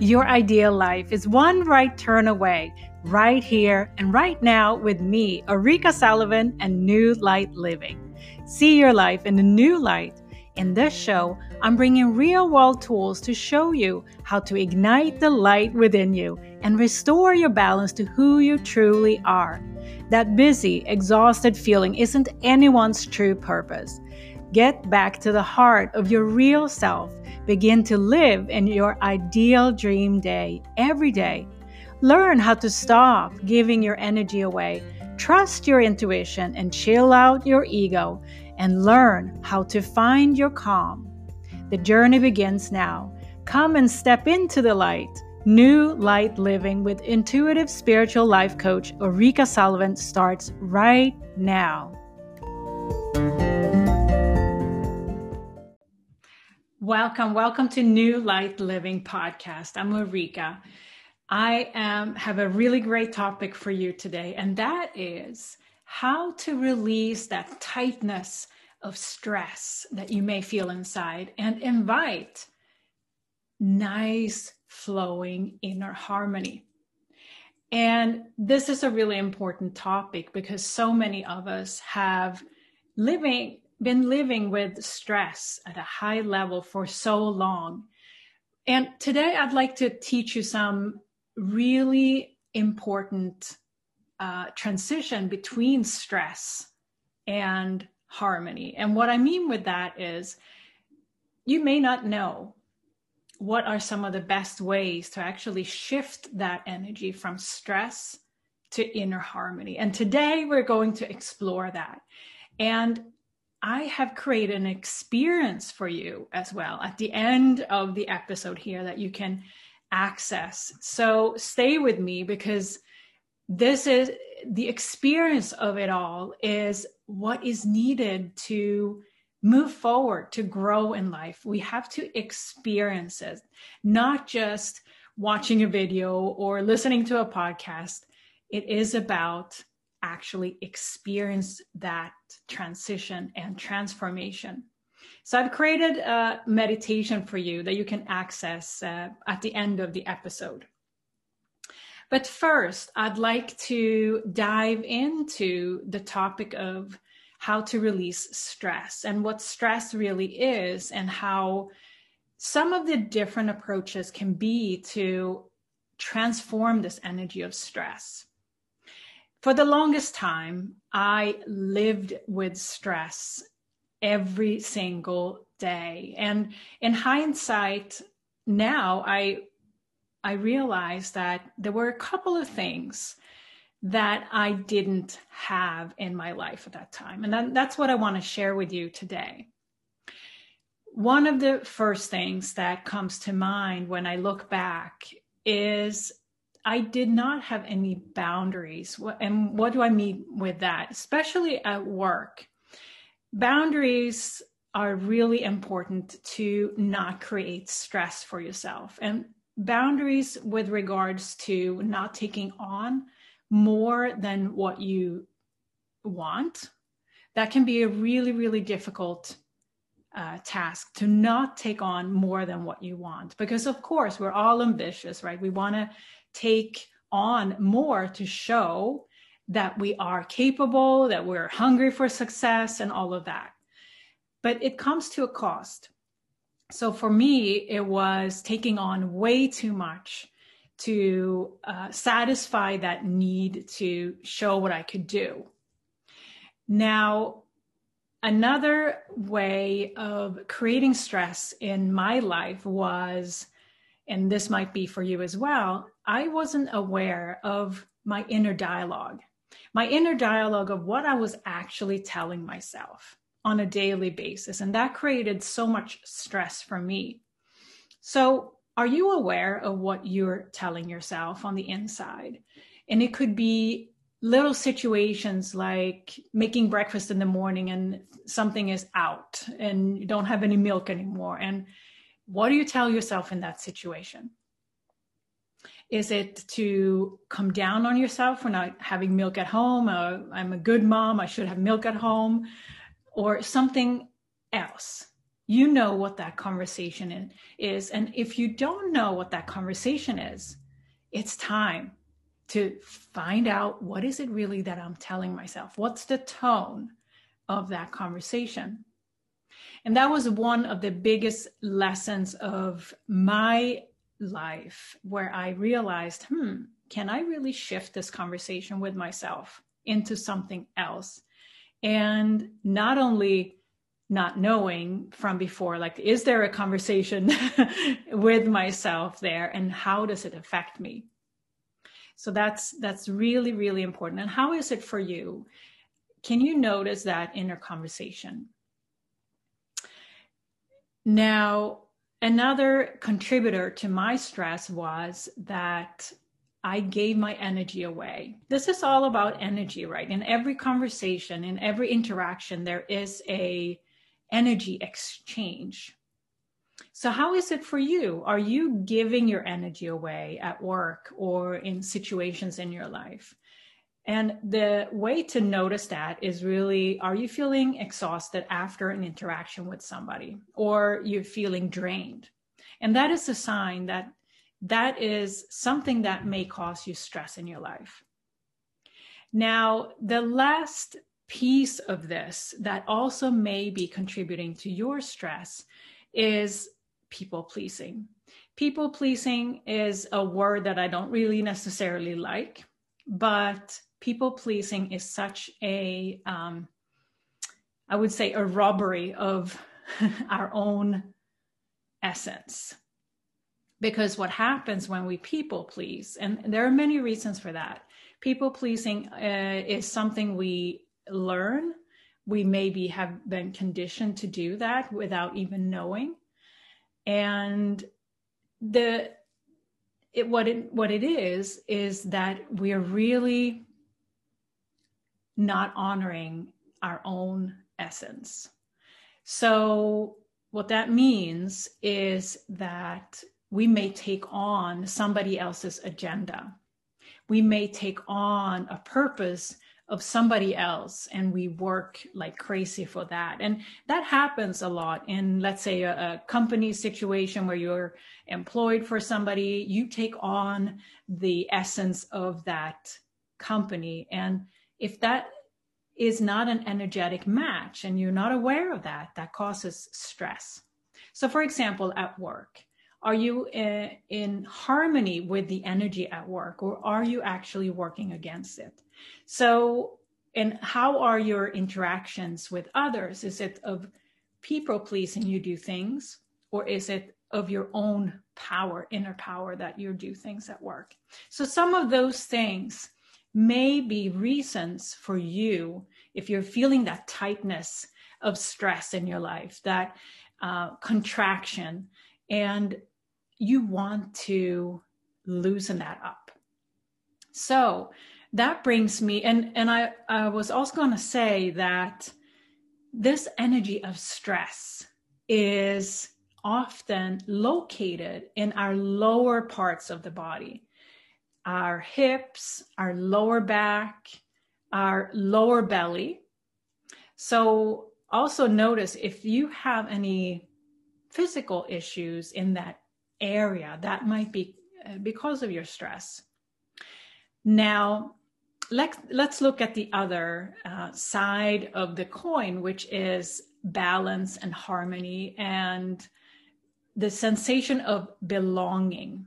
Your ideal life is one right turn away, right here and right now with me, Ulrika Sullivan, and New Light Living. See your life in a new light. In this show, I'm bringing real world tools to show you how to ignite the light within you and restore your balance to who you truly are. That busy, exhausted feeling isn't anyone's true purpose. Get back to the heart of your real self. Begin to live in your ideal dream day every day. Learn how to stop giving your energy away. Trust your intuition and chill out your ego and learn how to find your calm. The journey begins now. Come and step into the light. New Light Living with intuitive spiritual life coach Ulrika Sullivan starts right now. Welcome, welcome to New Light Living podcast. I'm Ulrika. I am have a really great topic for you today, and that is how to release that tightness of stress that you may feel inside and invite nice flowing inner harmony. And this is a really important topic because so many of us have living been living with stress at a high level for so long. And today I'd like to teach you some really important uh, transition between stress and harmony. And what I mean with that is you may not know what are some of the best ways to actually shift that energy from stress to inner harmony. And today we're going to explore that. And I have created an experience for you as well at the end of the episode here that you can access. So stay with me because this is the experience of it all is what is needed to move forward, to grow in life. We have to experience it, not just watching a video or listening to a podcast. It is about actually experience that transition and transformation. So I've created a meditation for you that you can access uh, at the end of the episode. But first, I'd like to dive into the topic of how to release stress and what stress really is and how some of the different approaches can be to transform this energy of stress for the longest time, I lived with stress every single day. And in hindsight, now I I realized that there were a couple of things that I didn't have in my life at that time. And that, that's what I want to share with you today. One of the first things that comes to mind when I look back is I did not have any boundaries. And what do I mean with that? Especially at work. Boundaries are really important to not create stress for yourself. And boundaries with regards to not taking on more than what you want, that can be a really, really difficult uh, task to not take on more than what you want. Because, of course, we're all ambitious, right? We want to take on more to show that we are capable, that we're hungry for success, and all of that. But it comes to a cost. So for me, it was taking on way too much to uh, satisfy that need to show what I could do. Now, another way of creating stress in my life was, and this might be for you as well, I wasn't aware of my inner dialogue, my inner dialogue of what I was actually telling myself on a daily basis. And that created so much stress for me. So, are you aware of what you're telling yourself on the inside? And it could be little situations like making breakfast in the morning and something is out and you don't have any milk anymore. And what do you tell yourself in that situation? Is it to come down on yourself for not having milk at home? Uh, I'm a good mom, I should have milk at home, or something else? you know what that conversation is. And if you don't know what that conversation is, it's time to find out what is it really that I'm telling myself? What's the tone of that conversation? And that was one of the biggest lessons of my life where I realized, hmm, can I really shift this conversation with myself into something else? And not only not knowing from before, like, is there a conversation with myself there and how does it affect me? So that's that's really, really important. And how is it for you? Can you notice that inner conversation? Now, another contributor to my stress was that I gave my energy away. This is all about energy, right? In every conversation, in every interaction, there is a energy exchange. So, how is it for you? Are you giving your energy away at work or in situations in your life? And the way to notice that is really are you feeling exhausted after an interaction with somebody or you're feeling drained? And that is a sign that that is something that may cause you stress in your life. Now, the last piece of this that also may be contributing to your stress is people pleasing. People pleasing is a word that I don't really necessarily like, but people pleasing is such a, um, I would say, a robbery of our own essence. Because what happens when we people please, and there are many reasons for that. People pleasing uh, is something we learn. We maybe have been conditioned to do that without even knowing. And the it, what it what it is is that we are really not honoring our own essence. So what that means is that we may take on somebody else's agenda. We may take on a purpose of somebody else and we work like crazy for that and that happens a lot in let's say a, a, company situation where you're employed for somebody you take on the essence of that company and if that is not an energetic match and you're not aware of that that causes stress so for example at work are you in, uh, in harmony with the energy at work or are you actually working against it so, and how are your interactions with others? Is it of people pleasing you do things, or is it of your own power, inner power, that you do things at work? So, some of those things may be reasons for you if you're feeling that tightness of stress in your life, that uh, contraction, and you want to loosen that up. So, that brings me and and i i was also going to say that this energy of stress is often located in our lower parts of the body our hips our lower back our lower belly so also notice if you have any physical issues in that area that might be uh, because of your stress now let, let's look at the other uh, side of the coin, which is balance and harmony and the sensation of belonging.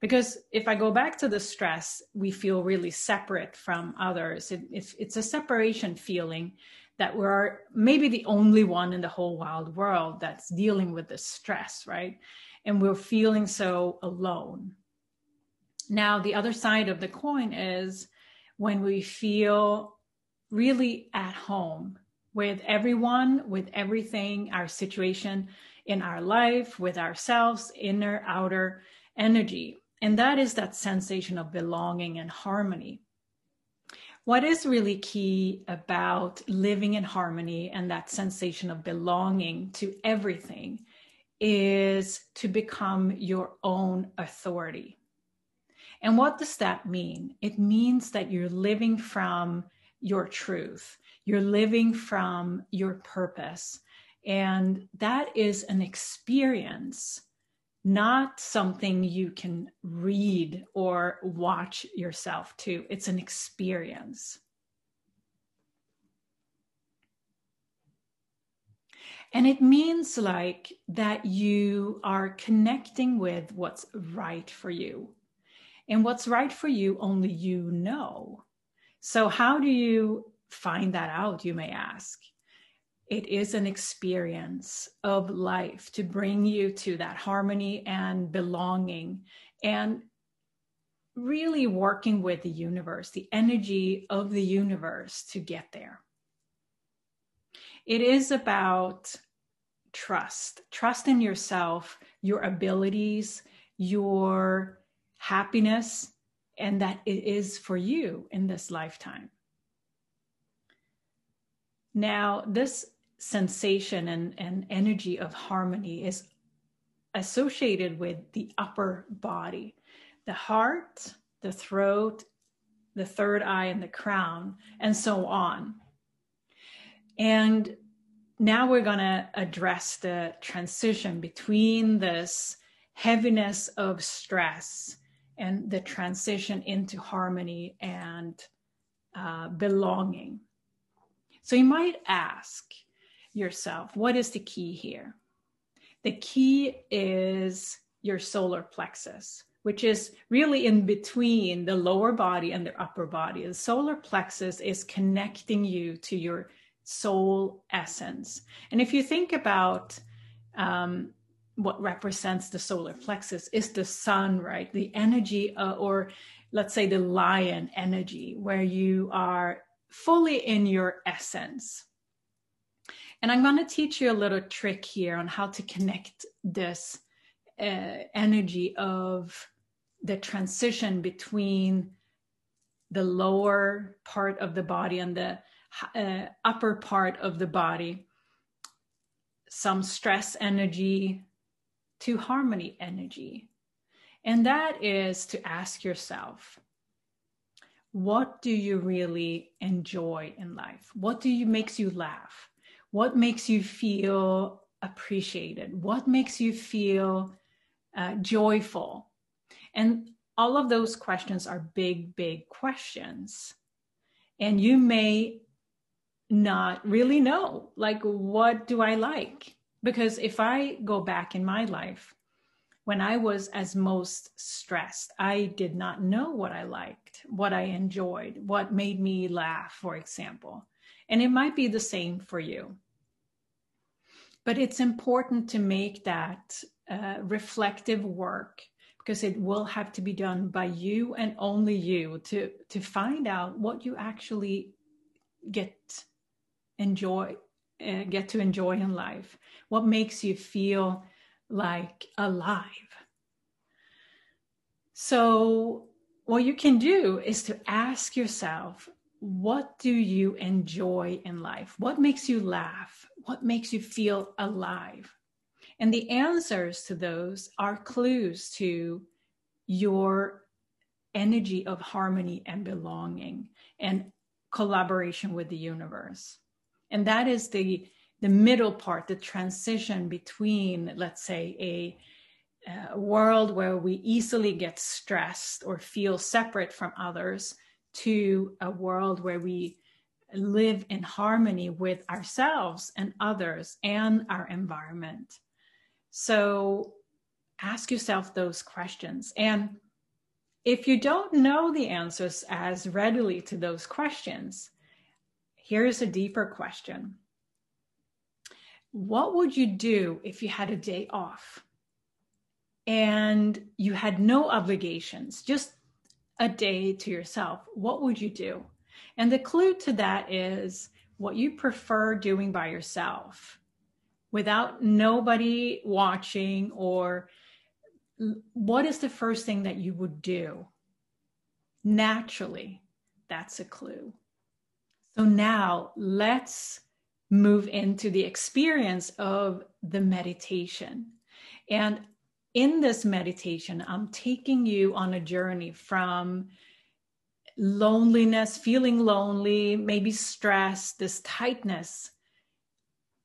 Because if I go back to the stress, we feel really separate from others. It, it's, a separation feeling that we're maybe the only one in the whole wild world that's dealing with this stress, right? And we're feeling so alone. Now, the other side of the coin is when we feel really at home with everyone, with everything, our situation in our life, with ourselves, inner, outer energy. And that is that sensation of belonging and harmony. What is really key about living in harmony and that sensation of belonging to everything is to become your own authority. And what does that mean? It means that you're living from your truth, you're living from your purpose, And that is an experience, not something you can read or watch yourself to. It's an experience. And it means like that you are connecting with what's right for you. And what's right for you, only you know. So, how do you find that out, you may ask? It is an experience of life to bring you to that harmony and belonging and really working with the universe, the energy of the universe to get there. It is about trust, trust in yourself, your abilities, your happiness, and that it is for you in this lifetime. Now, this sensation and, and energy of harmony is associated with the upper body, the heart, the throat, the third eye, and the crown, and so on. And now we're going to address the transition between this heaviness of stress and the transition into harmony and uh, belonging. So you might ask yourself, what is the key here? The key is your solar plexus, which is really in between the lower body and the upper body. The solar plexus is connecting you to your soul essence. And if you think about um, what represents the solar plexus is the sun, right? The energy, uh, or let's say the lion energy, where you are fully in your essence. And I'm going to teach you a little trick here on how to connect this uh, energy of the transition between the lower part of the body and the uh, upper part of the body, some stress energy to harmony energy. And that is to ask yourself, what do you really enjoy in life? What do you makes you laugh? What makes you feel appreciated? What makes you feel uh, joyful? And all of those questions are big, big questions. And you may not really know, like, what do I like? Because if I go back in my life, when I was as most stressed, I did not know what I liked, what I enjoyed, what made me laugh, for example. And it might be the same for you. But it's important to make that uh, reflective work because it will have to be done by you and only you to, to find out what you actually get enjoy uh, get to enjoy in life what makes you feel like alive so what you can do is to ask yourself what do you enjoy in life? What makes you laugh? What makes you feel alive? And the answers to those are clues to your energy of harmony and belonging and collaboration with the universe. And that is the the middle part the transition between let's say a, a world where we easily get stressed or feel separate from others to a world where we live in harmony with ourselves and others and our environment. So ask yourself those questions. And if you don't know the answers as readily to those questions Here's a deeper question. What would you do if you had a day off and you had no obligations, just a day to yourself? What would you do? And the clue to that is what you prefer doing by yourself without nobody watching or what is the first thing that you would do naturally that's a clue so now let's move into the experience of the meditation. And in this meditation, I'm taking you on a journey from loneliness, feeling lonely, maybe stress, this tightness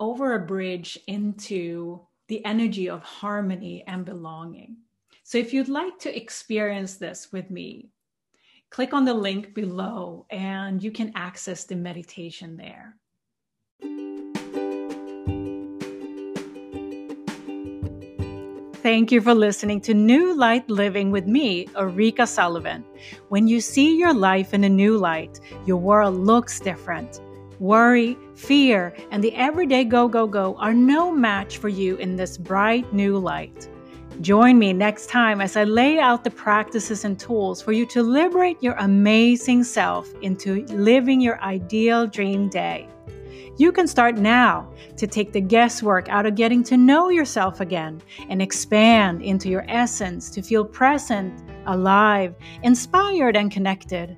over a bridge into the energy of harmony and belonging. So, if you'd like to experience this with me, click on the link below and you can access the meditation there. Thank you for listening to New Light Living with me, Erika Sullivan. When you see your life in a new light, your world looks different. Worry, fear, and the everyday go, go, go are no match for you in this bright new light. Join me next time as I lay out the practices and tools for you to liberate your amazing self into living your ideal dream day. You can start now to take the guesswork out of getting to know yourself again and expand into your essence to feel present, alive, inspired, and connected.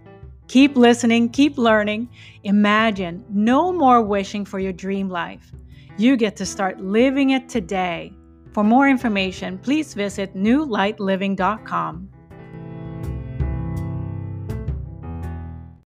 Keep listening, keep learning. Imagine no more wishing for your dream life. You get to start living it today. For more information, please visit newlightliving.com.